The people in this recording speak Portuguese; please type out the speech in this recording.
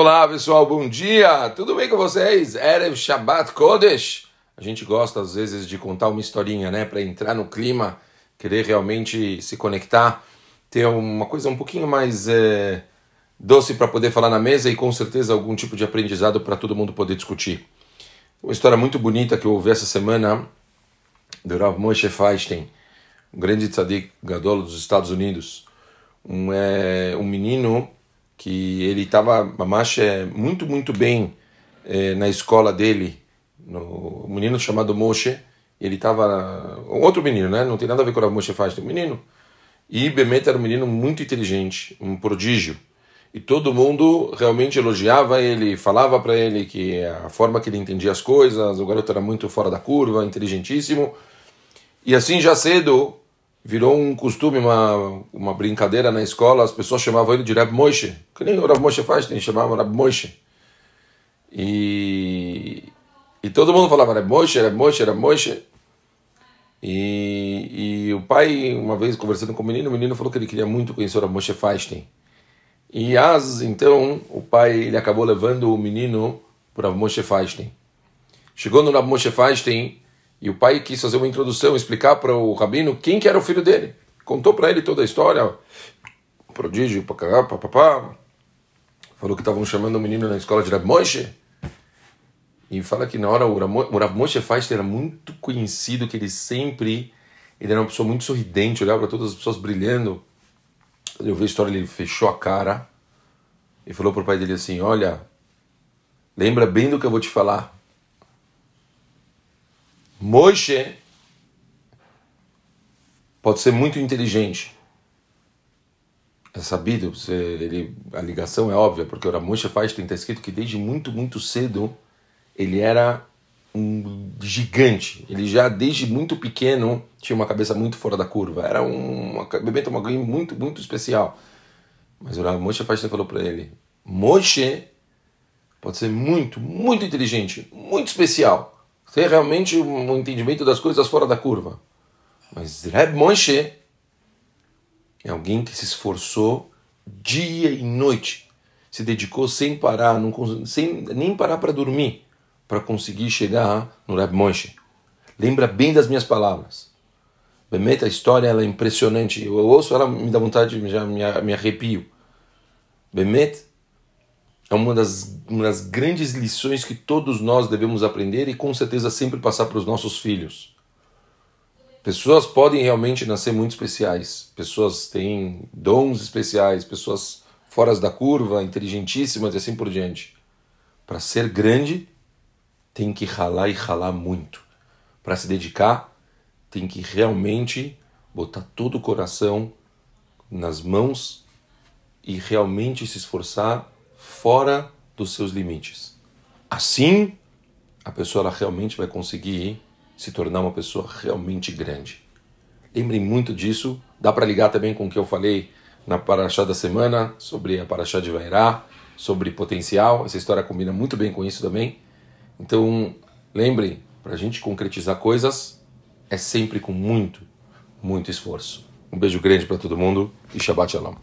Olá pessoal, bom dia! Tudo bem com vocês? Erev Shabbat Kodesh! A gente gosta às vezes de contar uma historinha, né? Para entrar no clima, querer realmente se conectar, ter uma coisa um pouquinho mais é, doce para poder falar na mesa e com certeza algum tipo de aprendizado para todo mundo poder discutir. Uma história muito bonita que eu ouvi essa semana do Rav Moshe Feinstein, um grande tzadik gadol dos Estados Unidos. Um, é, um menino que ele estava é, muito, muito bem é, na escola dele, no, um menino chamado Moshe, ele estava, outro menino, né? não tem nada a ver com o Moshe faz, um menino, e Bemet era um menino muito inteligente, um prodígio, e todo mundo realmente elogiava ele, falava para ele que a forma que ele entendia as coisas, o garoto era muito fora da curva, inteligentíssimo, e assim já cedo virou um costume, uma, uma brincadeira na escola, as pessoas chamavam ele de Rab Moshe, que nem o Rab Moshe faz, tem chamava Rab Moshe. E, e todo mundo falava Rab Moshe, Rab Moshe, Rab Moshe. E, e o pai, uma vez conversando com o menino, o menino falou que ele queria muito conhecer o Rab Moshe Feinstein. E as, então, o pai ele acabou levando o menino para o Moshe Feinstein. Chegou no Rab Moshe Feinstein, e o pai quis fazer uma introdução, explicar para o rabino quem que era o filho dele. Contou para ele toda a história, prodígio, papapá. Falou que estavam chamando o menino na escola de Rav Moshe. E fala que na hora o Rav Moshe Feinstein era muito conhecido, que ele sempre ele era uma pessoa muito sorridente, olhava para todas as pessoas brilhando. Eu vi a história, ele fechou a cara e falou para o pai dele assim: Olha, lembra bem do que eu vou te falar. Moshe pode ser muito inteligente. É sabido, ele, a ligação é óbvia, porque o Moshe faz, tem escrito que desde muito, muito cedo ele era um gigante. Ele já desde muito pequeno tinha uma cabeça muito fora da curva. Era um, uma ganho muito, muito especial. Mas o Moshe faz falou para ele: Moshe pode ser muito, muito inteligente, muito especial ter realmente um entendimento das coisas fora da curva. Mas Reb Moshe é alguém que se esforçou dia e noite, se dedicou sem parar, não, sem nem parar para dormir, para conseguir chegar no Reb Moshe. Lembra bem das minhas palavras. Bemet, a história ela é impressionante. Eu ouço ela, me dá vontade, já me, arrepio. Bemet, é uma das, uma das grandes lições que todos nós devemos aprender e com certeza sempre passar para os nossos filhos. Pessoas podem realmente nascer muito especiais, pessoas têm dons especiais, pessoas fora da curva, inteligentíssimas e assim por diante. Para ser grande, tem que ralar e ralar muito. Para se dedicar, tem que realmente botar todo o coração nas mãos e realmente se esforçar fora dos seus limites. Assim, a pessoa realmente vai conseguir se tornar uma pessoa realmente grande. Lembrem muito disso. Dá para ligar também com o que eu falei na Paraxá da semana, sobre a Paraxá de Vairá, sobre potencial. Essa história combina muito bem com isso também. Então, lembrem, para a gente concretizar coisas, é sempre com muito, muito esforço. Um beijo grande para todo mundo e Shabbat Shalom.